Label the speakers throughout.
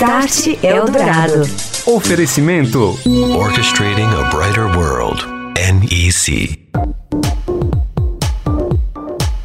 Speaker 1: Start Eldorado.
Speaker 2: Oferecimento
Speaker 3: Orchestrating a Brighter World. NEC.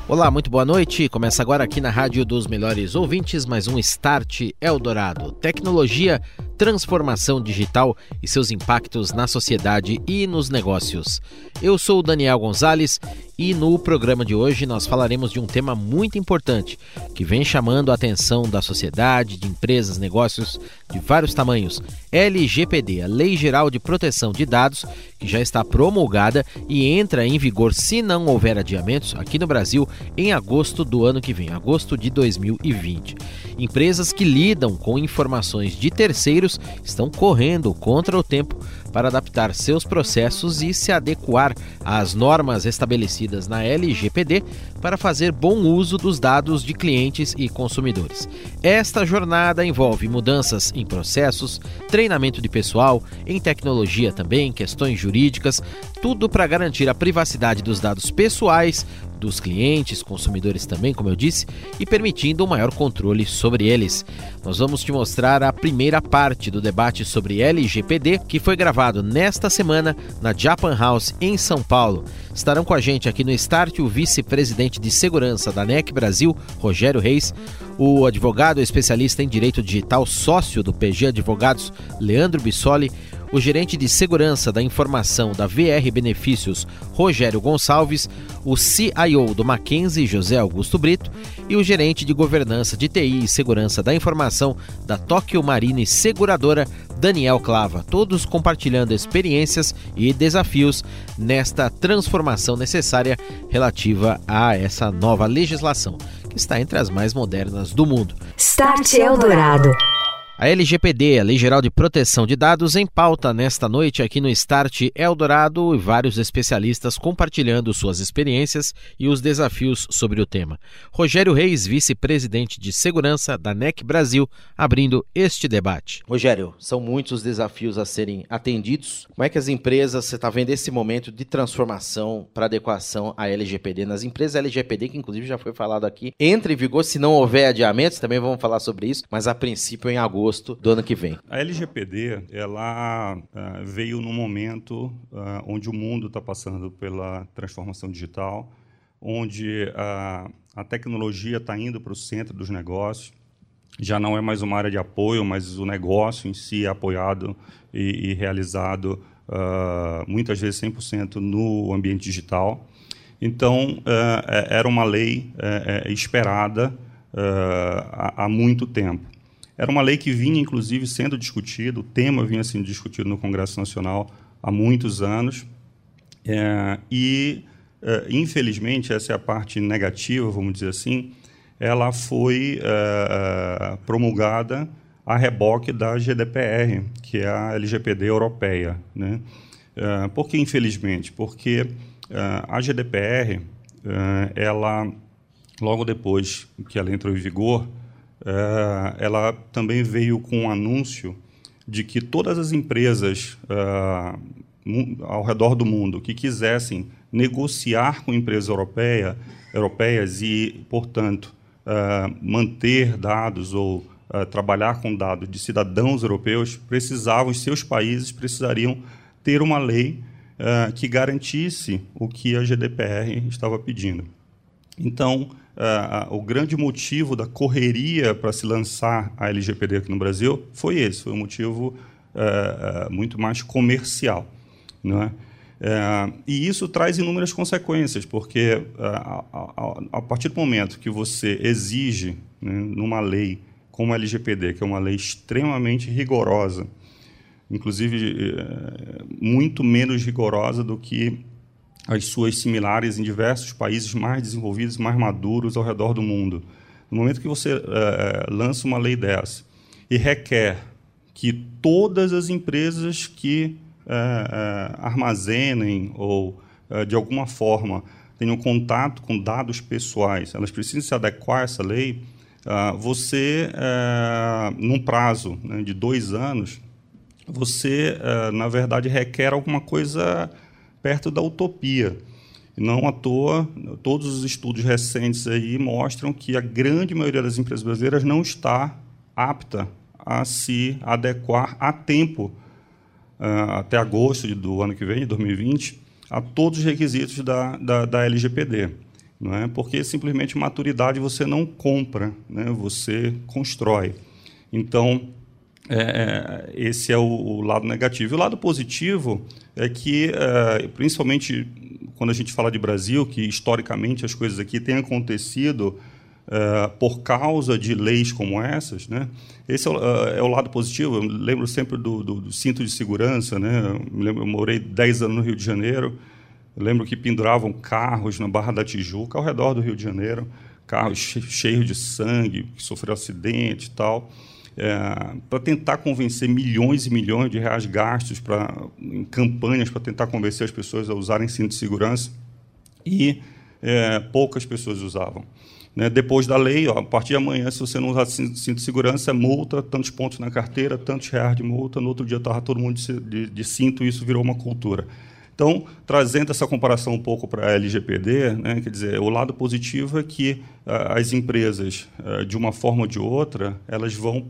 Speaker 4: Olá, muito boa noite. Começa agora aqui na Rádio dos Melhores Ouvintes mais um Start Eldorado. Tecnologia, transformação digital e seus impactos na sociedade e nos negócios. Eu sou o Daniel Gonzalez e no programa de hoje nós falaremos de um tema muito importante que vem chamando a atenção da sociedade, de empresas, negócios de vários tamanhos. LGPD, a Lei Geral de Proteção de Dados, que já está promulgada e entra em vigor se não houver adiamentos aqui no Brasil em agosto do ano que vem, agosto de 2020. Empresas que lidam com informações de terceiros estão correndo contra o tempo para adaptar seus processos e se adequar às normas estabelecidas na LGPD para fazer bom uso dos dados de clientes e consumidores. Esta jornada envolve mudanças em processos, treinamento de pessoal, em tecnologia também, questões jurídicas, tudo para garantir a privacidade dos dados pessoais dos clientes, consumidores também, como eu disse, e permitindo um maior controle sobre eles. Nós vamos te mostrar a primeira parte do debate sobre LGPD, que foi gravado nesta semana na Japan House em São Paulo. Estarão com a gente aqui no Start o vice-presidente de segurança da NEC Brasil, Rogério Reis, o advogado especialista em direito digital, sócio do PG Advogados, Leandro Bissoli, o gerente de segurança da informação da VR Benefícios, Rogério Gonçalves, o CIO do Mackenzie, José Augusto Brito, e o gerente de governança de TI e segurança da informação da Tokyo Marine Seguradora, Daniel Clava, todos compartilhando experiências e desafios nesta transformação necessária relativa a essa nova legislação, que está entre as mais modernas do mundo.
Speaker 1: Start Eldorado.
Speaker 4: A LGPD, a Lei Geral de Proteção de Dados, em pauta nesta noite aqui no Start Eldorado e vários especialistas compartilhando suas experiências e os desafios sobre o tema. Rogério Reis, vice-presidente de segurança da NEC Brasil, abrindo este debate. Rogério, são muitos os desafios a serem atendidos. Como é que as empresas, você está vendo esse momento de transformação para adequação à LGPD? Nas empresas LGPD, que inclusive já foi falado aqui, entra em vigor se não houver adiamentos, também vamos falar sobre isso, mas a princípio em agosto agosto do ano que vem.
Speaker 5: A LGPD ela uh, veio no momento uh, onde o mundo está passando pela transformação digital, onde uh, a tecnologia está indo para o centro dos negócios. Já não é mais uma área de apoio, mas o negócio em si é apoiado e, e realizado muitas vezes 100% no ambiente digital. Então, era uma lei esperada há muito tempo. Era uma lei que vinha, inclusive, sendo discutida, o tema vinha sendo discutido no Congresso Nacional há muitos anos. É, e, é, infelizmente, essa é a parte negativa, vamos dizer assim, ela foi é, é promulgada a reboque da GDPR, que é a LGPD europeia. Né? É, por que, infelizmente? Porque é, a GDPR, ela, logo depois que ela entrou em vigor, é, ela também veio com um anúncio de que todas as empresas é, ao redor do mundo que quisessem negociar com empresas europeia, europeias e, portanto, é, manter dados ou trabalhar com dados de cidadãos europeus, precisavam, os seus países precisariam ter uma lei que garantisse o que a GDPR estava pedindo. Então, uh, o grande motivo da correria para se lançar a LGPD aqui no Brasil foi esse, foi um motivo uh, muito mais comercial. Não é? e isso traz inúmeras consequências, porque a, a, a, partir do momento que você exige né, numa lei como a LGPD, que é uma lei extremamente rigorosa, inclusive muito menos rigorosa do que as suas similares em diversos países mais desenvolvidos, mais maduros ao redor do mundo. No momento que você é, lança uma lei dessa e requer que todas as empresas que é, armazenem ou, de alguma forma, tenham contato com dados pessoais, elas precisam se adequar a essa lei, você, num prazo né, de dois anos, você, na verdade, requer alguma coisa perto da utopia. Não à toa, todos os estudos recentes aí mostram que a grande maioria das empresas brasileiras não está apta a se adequar a tempo, uh, até agosto do ano que vem, de 2020, a todos os requisitos da, da, da LGPD. Não é? Porque simplesmente maturidade você não compra, né? você constrói. Então, é, é, esse é o, o, lado negativo. E o lado positivo é que, é, principalmente quando a gente fala de Brasil, que historicamente as coisas aqui têm acontecido é, por causa de leis como essas, né? esse é o, é, é lado positivo. Eu lembro sempre do, do, do cinto de segurança. Né? Eu, lembro, eu morei 10 anos no Rio de Janeiro. Eu lembro que penduravam carros na Barra da Tijuca, ao redor do Rio de Janeiro, carros cheios de sangue, que sofreram acidente e tal é, para tentar convencer milhões e milhões de reais gastos pra, em campanhas para tentar convencer as pessoas a usarem cinto de segurança e é, poucas pessoas usavam. Né? Depois da lei, ó, a partir de amanhã, se você não usar cinto de segurança, é multa, tantos pontos na carteira, tantos reais de multa. No outro dia estava todo mundo de, de, de cinto e isso virou uma cultura. Então, trazendo essa comparação um pouco para a LGPD, né, quer dizer, o lado positivo é que uh, as empresas, uh, de uma forma ou de outra, elas vão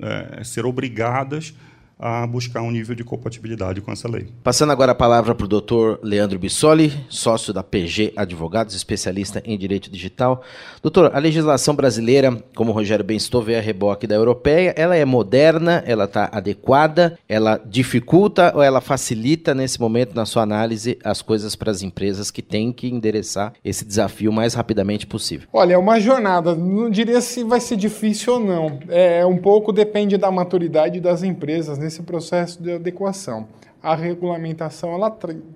Speaker 5: é, ser obrigadas a buscar um nível de compatibilidade com essa lei.
Speaker 4: Passando agora a palavra para o doutor Leandro Bissoli, sócio da PG Advogados, especialista em direito digital. Doutor, a legislação brasileira, como o Rogério bem citou, veio a reboque da europeia, ela é moderna, ela está adequada, ela dificulta ou ela facilita nesse momento, na sua análise, as coisas para as empresas que têm que endereçar esse desafio o mais rapidamente possível?
Speaker 6: Olha, é uma jornada, não diria se vai ser difícil ou não. É, um pouco depende da maturidade das empresas nesse nesse processo de adequação. A regulamentação ela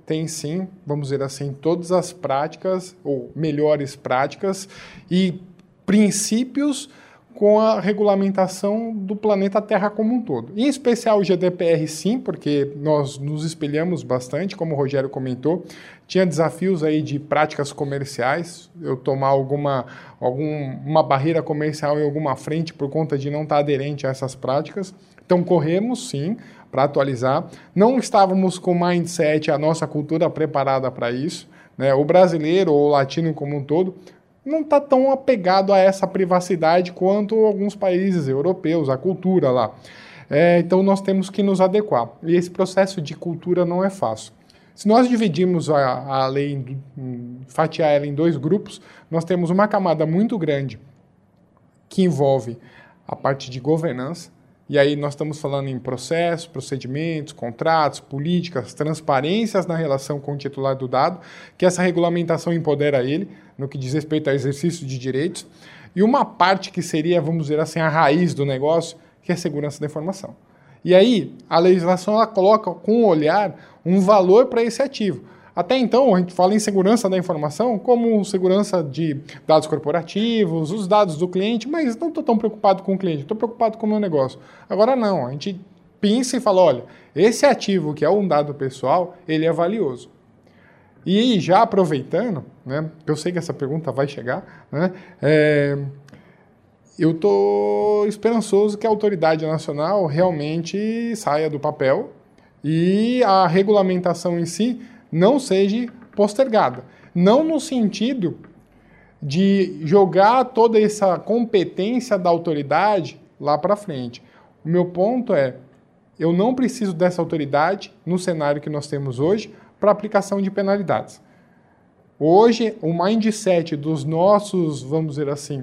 Speaker 6: tem sim, vamos dizer assim, todas as práticas ou melhores práticas e princípios com a regulamentação do planeta Terra como um todo. Em especial o GDPR sim, porque nós nos espelhamos bastante, como o Rogério comentou, tinha desafios aí de práticas comerciais, eu tomar alguma, alguma barreira comercial em alguma frente por conta de não estar aderente a essas práticas. Então corremos sim para atualizar. Não estávamos com o mindset, a nossa cultura preparada para isso. Né? O brasileiro ou o latino como um todo não está tão apegado a essa privacidade quanto alguns países europeus, a cultura lá. É, então nós temos que nos adequar. E esse processo de cultura não é fácil. Se nós dividirmos a, a lei, fatiar ela em dois grupos, nós temos uma camada muito grande que envolve a parte de governança, e aí nós estamos falando em processos, procedimentos, contratos, políticas, transparências na relação com o titular do dado, que essa regulamentação empodera ele no que diz respeito ao exercício de direitos. E uma parte que seria, vamos dizer assim, a raiz do negócio, que é a segurança da informação. E aí, a legislação ela coloca com o olhar um valor para esse ativo. Até então, a gente fala em segurança da informação como segurança de dados corporativos, os dados do cliente, mas não estou tão preocupado com o cliente, estou preocupado com o meu negócio. Agora não, a gente pensa e fala, olha, esse ativo que é um dado pessoal, ele é valioso. E já aproveitando, né, eu sei que essa pergunta vai chegar, né, é, eu estou esperançoso que a autoridade nacional realmente saia do papel e a regulamentação em si não seja postergada. Não no sentido de jogar toda essa competência da autoridade lá para frente. O meu ponto é, eu não preciso dessa autoridade no cenário que nós temos hoje para aplicação de penalidades. Hoje, o mindset dos nossos, vamos dizer assim,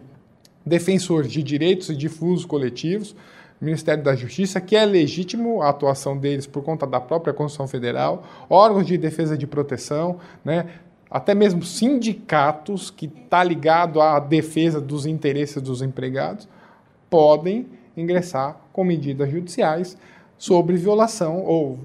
Speaker 6: defensores de direitos e difusos coletivos Ministério da Justiça, que é legítimo a atuação deles por conta da própria Constituição Federal, órgãos de defesa de proteção, né, até mesmo sindicatos que está ligado à defesa dos interesses dos empregados, podem ingressar com medidas judiciais sobre violação ou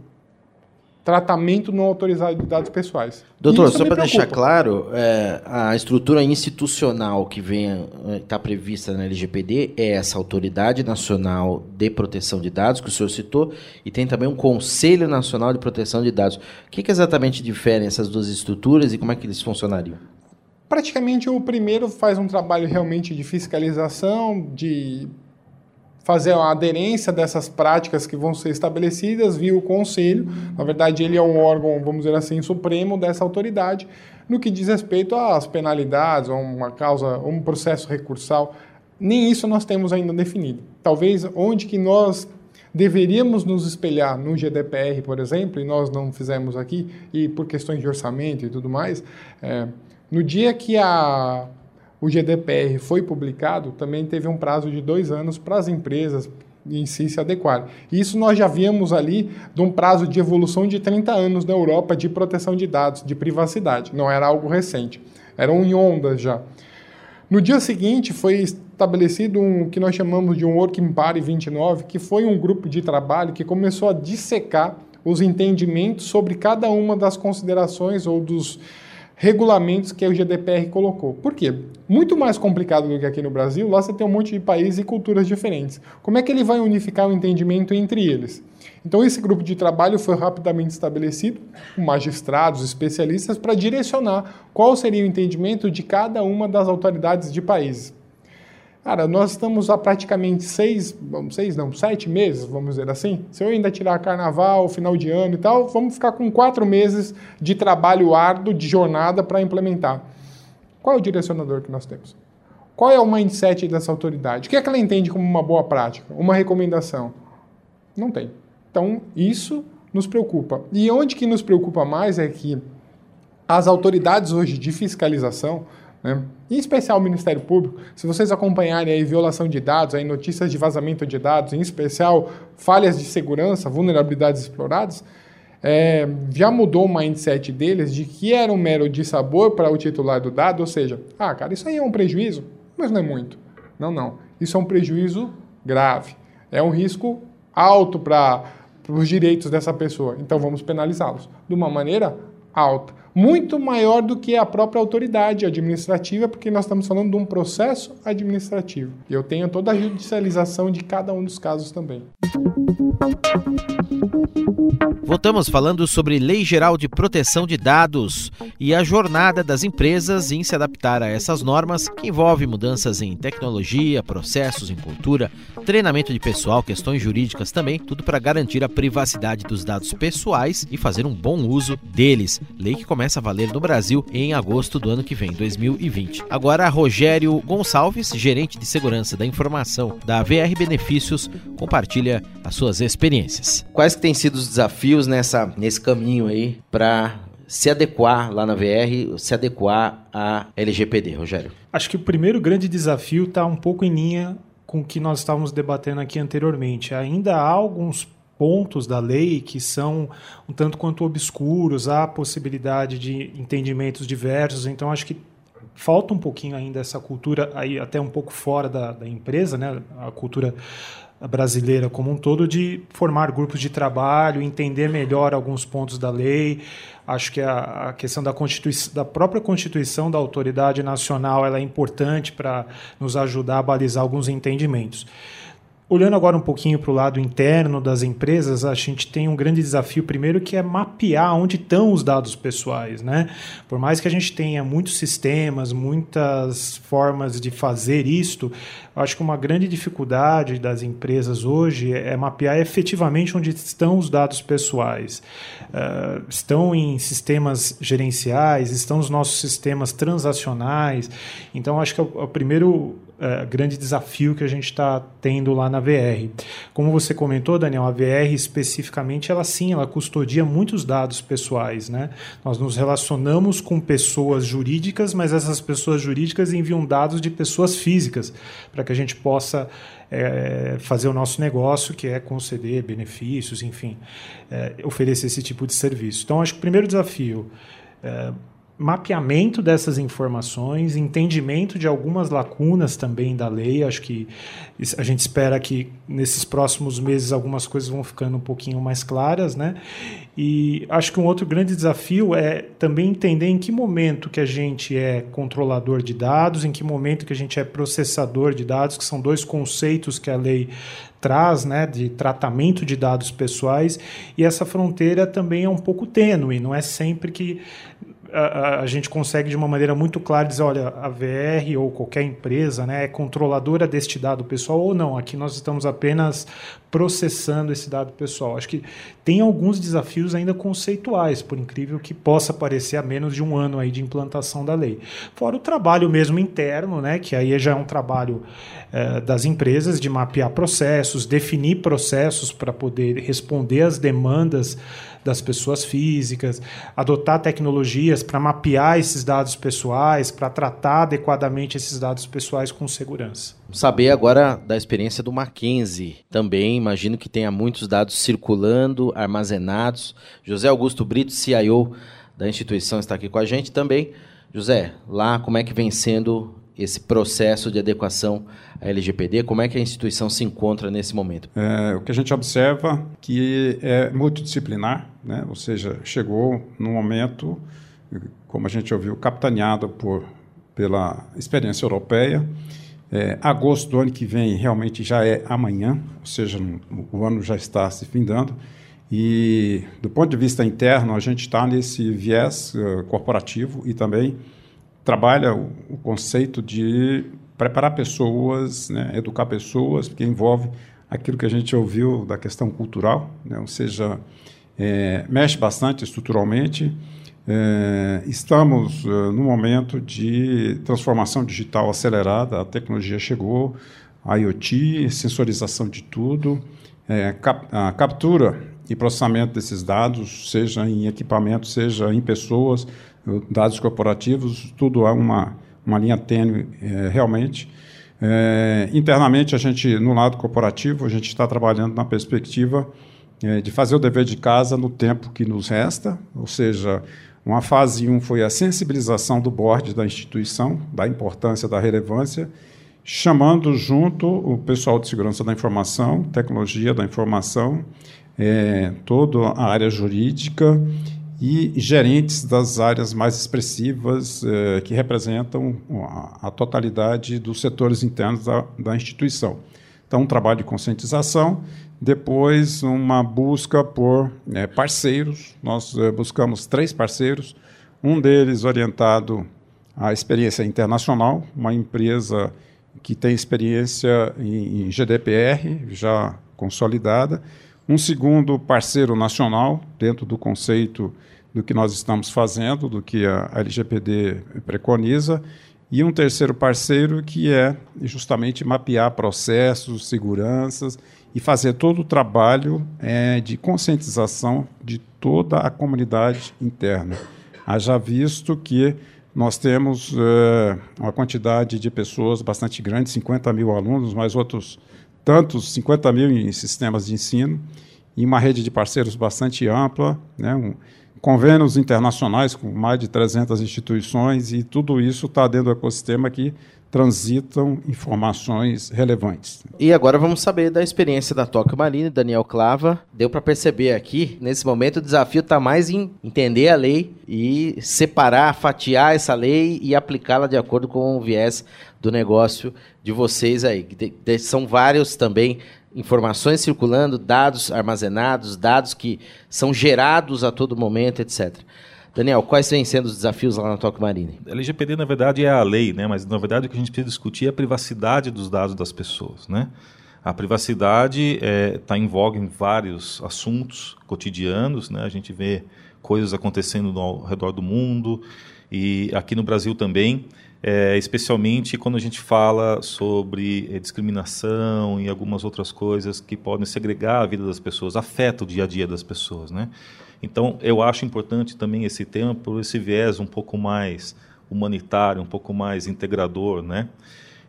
Speaker 6: tratamento não autorizado de dados pessoais.
Speaker 4: Doutor, só para deixar claro, é, a estrutura institucional que está é, prevista na LGPD é essa Autoridade Nacional de Proteção de Dados, que o senhor citou, e tem também um Conselho Nacional de Proteção de Dados. O que, que exatamente diferem essas duas estruturas e como é que eles funcionariam?
Speaker 6: Praticamente o primeiro faz um trabalho realmente de fiscalização, de fazer a aderência dessas práticas que vão ser estabelecidas via o Conselho. Na verdade, ele é um órgão, vamos dizer assim, supremo dessa autoridade, no que diz respeito às penalidades, a uma causa, um processo recursal. nem isso nós temos ainda definido. Talvez onde que nós deveríamos nos espelhar no GDPR, por exemplo, e nós não fizemos aqui, e por questões de orçamento e tudo mais, é, no dia que a, o GDPR foi publicado, também teve um prazo de dois anos para as empresas em si se adequarem. Isso nós já víamos ali de um prazo de evolução de 30 anos na Europa de proteção de dados, de privacidade. Não era algo recente, eram em ondas já. No dia seguinte foi estabelecido um que nós chamamos de um Working Party 29, que foi um grupo de trabalho que começou a dissecar os entendimentos sobre cada uma das considerações ou dos regulamentos que o GDPR colocou. Por quê? Muito mais complicado do que aqui no Brasil, lá você tem um monte de países e culturas diferentes. Como é que ele vai unificar o entendimento entre eles? Então, esse grupo de trabalho foi rapidamente estabelecido, com magistrados, especialistas, para direcionar qual seria o entendimento de cada uma das autoridades de países. Cara, nós estamos há praticamente seis, seis não, sete meses, vamos dizer assim. Se eu ainda tirar carnaval, final de ano e tal, vamos ficar com quatro meses de trabalho árduo, de jornada para implementar. Qual é o direcionador que nós temos? Qual é o mindset dessa autoridade? O que é que ela entende como uma boa prática, uma recomendação? Não tem. Então, isso nos preocupa. E onde que nos preocupa mais é que as autoridades hoje de fiscalização, né? Em especial o Ministério Público, se vocês acompanharem aí violação de dados, aí notícias de vazamento de dados, em especial falhas de segurança, vulnerabilidades exploradas, é, já mudou o mindset deles de que era um mero de sabor para o titular do dado, ou seja, ah, cara, isso aí é um prejuízo, mas não é muito. Não, não. Isso é um prejuízo grave. É um risco alto para os direitos dessa pessoa. Então vamos penalizá-los de uma maneira alta muito maior do que a própria autoridade administrativa, porque nós estamos falando de um processo administrativo. E eu tenho toda a judicialização de cada um dos casos também.
Speaker 4: Voltamos falando sobre Lei Geral de Proteção de Dados e a jornada das empresas em se adaptar a essas normas, que envolve mudanças em tecnologia, processos em cultura, treinamento de pessoal, questões jurídicas também, tudo para garantir a privacidade dos dados pessoais e fazer um bom uso deles. Lei que começa começa a valer no Brasil em agosto do ano que vem, 2020. Agora, Rogério Gonçalves, gerente de segurança da informação da VR Benefícios, compartilha as suas experiências.
Speaker 7: Quais que têm sido os desafios nessa, nesse caminho aí para se adequar lá na VR, se adequar à LGPD, Rogério?
Speaker 8: Acho que o primeiro grande desafio está um pouco em linha com o que nós estávamos debatendo aqui anteriormente. Ainda há alguns pontos da lei que são um tanto quanto obscuros, há possibilidade de entendimentos diversos, então acho que falta um pouquinho ainda essa cultura, aí até um pouco fora da, da empresa, né? a cultura brasileira como um todo, de formar grupos de trabalho, entender melhor alguns pontos da lei. Acho que a, a questão da, Constituição, da própria Constituição da Autoridade Nacional ela é importante para nos ajudar a balizar alguns entendimentos. Olhando agora um pouquinho para o lado interno das empresas, a gente tem um grande desafio, primeiro, que é mapear onde estão os dados pessoais. Né? Por mais que a gente tenha muitos sistemas, muitas formas de fazer isto, acho que uma grande dificuldade das empresas hoje é mapear efetivamente onde estão os dados pessoais. Uh, estão em sistemas gerenciais, estão nos nossos sistemas transacionais. Então, acho que é o, é o primeiro uh, grande desafio que a gente está tendo lá na VR. Como você comentou, Daniel, a VR especificamente, ela sim, ela custodia muitos dados pessoais. Né? Nós nos relacionamos com pessoas jurídicas, mas essas pessoas jurídicas enviam dados de pessoas físicas para que a gente possa é, fazer o nosso negócio, que é conceder benefícios, enfim, é, oferecer esse tipo de serviço. Então, acho que o primeiro desafio é, mapeamento dessas informações, entendimento de algumas lacunas também da lei. Acho que a gente espera que nesses próximos meses algumas coisas vão ficando um pouquinho mais claras, né? E acho que um outro grande desafio é também entender em que momento que a gente é controlador de dados, em que momento que a gente é processador de dados, que são dois conceitos que a lei traz, né, de tratamento de dados pessoais, e essa fronteira também é um pouco tênue, não é sempre que a, a, gente consegue de uma maneira muito clara dizer, olha, a VR ou qualquer empresa né, é controladora deste dado pessoal ou não. Aqui nós estamos apenas processando esse dado pessoal. Acho que tem alguns desafios ainda conceituais, por incrível que possa parecer a menos de um ano aí de implantação da lei. Fora o trabalho mesmo interno, né, que aí já é um trabalho é, das empresas de mapear processos, definir processos para poder responder às demandas das pessoas físicas, adotar tecnologias para mapear esses dados pessoais, para tratar adequadamente esses dados pessoais com segurança.
Speaker 7: Saber agora da experiência do Mackenzie também, imagino que tenha muitos dados circulando, armazenados. José Augusto Brito, CIO da instituição, está aqui com a gente também. José, lá como é que vem sendo esse processo de adequação à LGPD? Como é que a instituição se encontra nesse momento?
Speaker 9: É, o que a gente observa que é multidisciplinar, né? ou seja, chegou no momento, como a gente ouviu, capitaneado por, pela experiência europeia. É, agosto do ano que vem realmente já é amanhã, ou seja, o ano já está se findando. E do ponto de vista interno, a gente está nesse viés uh, corporativo e também trabalha o, o conceito de preparar pessoas, né, educar pessoas, porque envolve aquilo que a gente ouviu da questão cultural, né, ou seja, é, mexe bastante estruturalmente. É, estamos uh, no momento de transformação digital acelerada, a tecnologia chegou, IoT, sensorização de tudo, é, cap a captura e processamento desses dados, seja em equipamentos, seja em pessoas, dados corporativos, tudo é uma, uma linha tênue é, realmente. É, internamente, a gente, no lado corporativo, a gente está trabalhando na perspectiva é, de fazer o dever de casa no tempo que nos resta, ou seja, uma fase 1 um foi a sensibilização do board da instituição, da importância, da relevância, chamando junto o pessoal de segurança da informação, tecnologia da informação, é, toda a área jurídica e gerentes das áreas mais expressivas eh, que representam a, a, totalidade dos setores internos da, da, instituição. Então, um trabalho de conscientização, depois uma busca por eh, parceiros. Nós eh, buscamos três parceiros, um deles orientado à experiência internacional, uma empresa que tem experiência em, em GDPR já consolidada, um segundo parceiro nacional, dentro do conceito do que nós estamos fazendo, do que a LGPD preconiza, e um terceiro parceiro que é justamente mapear processos, seguranças e fazer todo o trabalho é, de conscientização de toda a comunidade interna. Haja visto que nós temos é, uma quantidade de pessoas bastante grande, 50 mil alunos, mais outros tantos 50 mil em sistemas de ensino, e uma rede de parceiros bastante ampla, né, um, convênios internacionais com mais de 300 instituições, e tudo isso está dentro do ecossistema que transitam informações relevantes.
Speaker 7: E agora vamos saber da experiência da Tóquio Marine, Daniel Clava. Deu para perceber aqui, nesse momento, o desafio está mais em entender a lei e separar, fatiar essa lei e aplicá-la de acordo com o viés do negócio de vocês aí. De, de, são vários também informações circulando, dados armazenados, dados que são gerados a todo momento, etc. Daniel, quais vêm sendo os desafios lá na Toque Marine?
Speaker 10: A LGPD, na verdade, é a lei, né? mas, na verdade, o que a gente precisa discutir é a privacidade dos dados das pessoas. Né? A privacidade está é, tá em voga em vários assuntos cotidianos, né? a gente vê coisas acontecendo ao redor do mundo e aqui no Brasil também é, especialmente quando a gente fala sobre é, discriminação e algumas outras coisas que podem segregar a vida das pessoas, afeta o dia a dia das pessoas, né? Então, eu acho importante também esse tema por esse viés um pouco mais humanitário, um pouco mais integrador, né?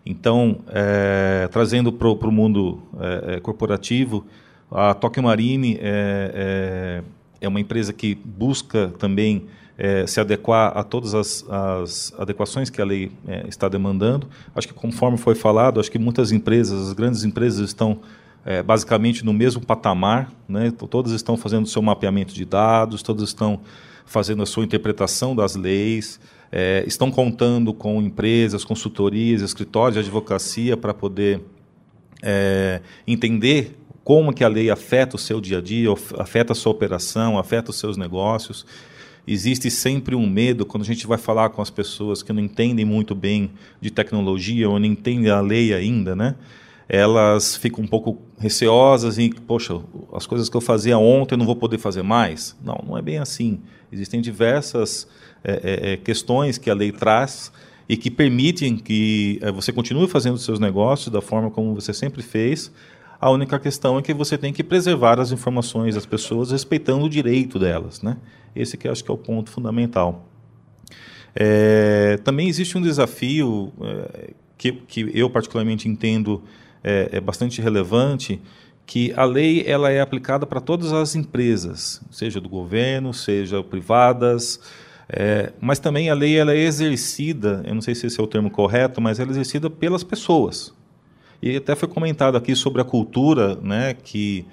Speaker 10: Então, é, trazendo para o mundo é, corporativo, a Tokyo Marine é, é uma empresa que busca também é, se adequar a todas as, as adequações que a lei é, está demandando. Acho que, conforme foi falado, acho que muitas empresas, as grandes empresas, estão é, basicamente no mesmo patamar, né? todas estão fazendo o seu mapeamento de dados, todas estão fazendo a sua interpretação das leis, é, estão contando com empresas, consultorias, escritórios de advocacia para poder é, entender como que a lei afeta o seu dia a dia, afeta a sua operação, afeta os seus negócios. Existe sempre um medo quando a gente vai falar com as pessoas que não entendem muito bem de tecnologia ou não entendem a lei ainda, né? Elas ficam um pouco receosas e, poxa, as coisas que eu fazia ontem eu não vou poder fazer mais. Não, não é bem assim. Existem diversas é, é, questões que a lei traz e que permitem que você continue fazendo seus negócios da forma como você sempre fez. A única questão é que você tem que preservar as informações das pessoas respeitando o direito delas, né? Esse que acho que é o ponto fundamental. É, também existe um desafio é, que, que eu particularmente entendo é, é, bastante relevante, que a lei ela é aplicada para todas as empresas, seja do governo, seja privadas, é, mas também a lei ela é exercida, eu não sei se esse é o termo correto, mas ela é exercida pelas pessoas. E até foi comentado aqui sobre a cultura, né, que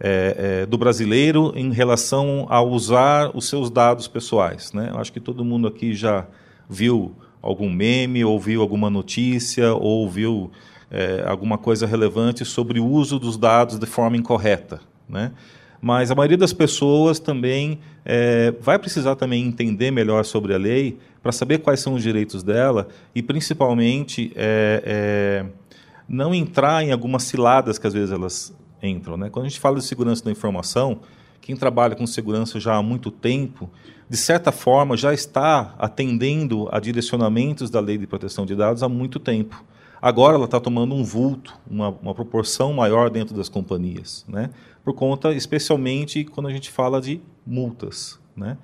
Speaker 10: é, é, do brasileiro em relação a usar os seus dados pessoais. Né? Eu acho que todo mundo aqui já viu algum meme, ouviu alguma notícia, ou ouviu é, alguma coisa relevante sobre o uso dos dados de forma incorreta. Né? Mas a maioria das pessoas também é, vai precisar também entender melhor sobre a lei para saber quais são os direitos dela e, principalmente, é, não entrar em algumas ciladas que às vezes elas entram. Né? Quando a gente fala de segurança da informação, quem trabalha com segurança já há muito tempo, de certa forma, já está atendendo a direcionamentos da lei de proteção de dados há muito tempo. Agora ela está tomando um vulto, uma, uma, proporção maior dentro das companhias, né? por conta, especialmente, quando a gente fala de multas. Né?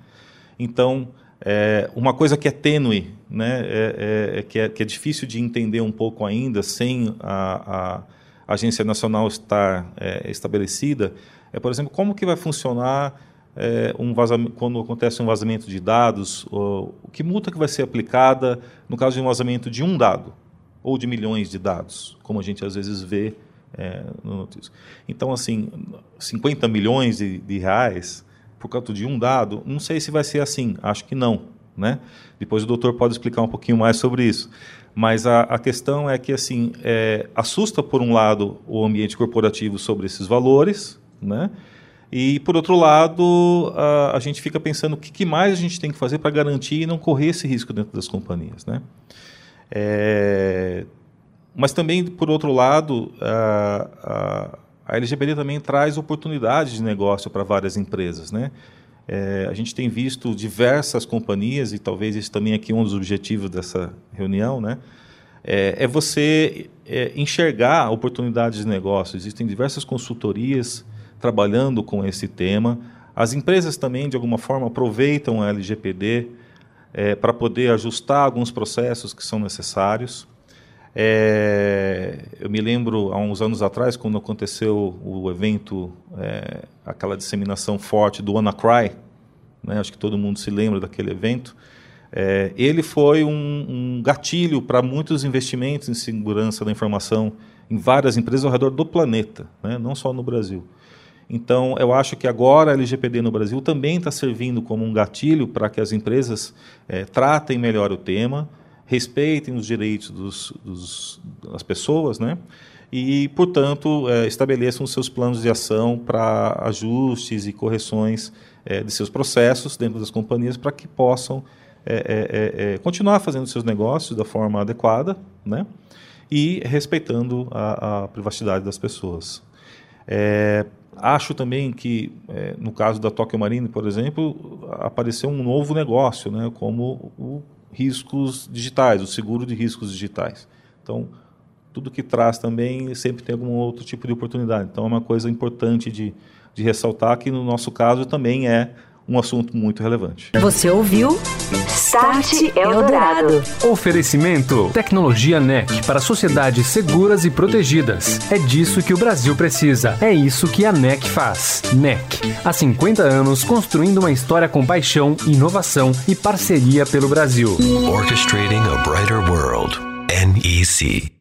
Speaker 10: Então, é, uma coisa que é tênue, né? É, é, é, que, é, que é difícil de entender um pouco ainda, sem a, a Agência Nacional estar é, estabelecida, é, por exemplo, como que vai funcionar é, um vazamento, quando acontece um vazamento de dados, ou, que multa que vai ser aplicada no caso de um vazamento de um dado ou de milhões de dados, como a gente às vezes vê é, no notícia. Então, assim, 50 milhões de, de reais por causa de um dado, não sei se vai ser assim, acho que não. Né? Depois o doutor pode explicar um pouquinho mais sobre isso. Mas a, a questão é que assim é, assusta por um lado o ambiente corporativo sobre esses valores, né? E por outro lado a, a gente fica pensando o que, que, mais a gente tem que fazer para garantir e não correr esse risco dentro das companhias, né? É, mas também por outro lado a, a, a LGBT também traz oportunidades de negócio para várias empresas, né? É, a gente tem visto diversas companhias, e talvez esse também aqui é um dos objetivos dessa reunião, né? é, é você é, enxergar oportunidades de negócio. Existem diversas consultorias trabalhando com esse tema. As empresas também, de alguma forma, aproveitam a LGPD é, para poder ajustar alguns processos que são necessários. Eu me lembro, há uns anos atrás, quando aconteceu o evento, é, aquela disseminação forte do WannaCry, né, acho que todo mundo se lembra daquele evento, é, ele foi um, um gatilho para muitos investimentos em segurança da informação em várias empresas ao redor do planeta, né, não só no Brasil. Então, eu acho que agora a LGPD no Brasil também está servindo como um gatilho para que as empresas é, tratem melhor o tema, respeitem os direitos dos, dos, das pessoas, né? e, portanto, é, estabeleçam seus planos de ação para ajustes e correções é, de seus processos dentro das companhias para que possam é, é, é, continuar fazendo seus negócios da forma adequada né? e respeitando a, a privacidade das pessoas. acho também que, no caso da Tokyo Marine, por exemplo, apareceu um novo negócio, né? como o riscos digitais, o seguro de riscos digitais. Então, tudo que traz também sempre tem algum outro tipo de oportunidade. Então, é uma coisa importante de, de ressaltar que, no nosso caso, também é um assunto muito relevante.
Speaker 1: Você ouviu? Start Eldorado.
Speaker 2: Oferecimento: Tecnologia NEC para sociedades seguras e protegidas. É disso que o Brasil precisa. É isso que a NEC faz. NEC. Há 50 anos construindo uma história com paixão, inovação e parceria pelo Brasil.
Speaker 3: Orchestrating a Brighter World. NEC.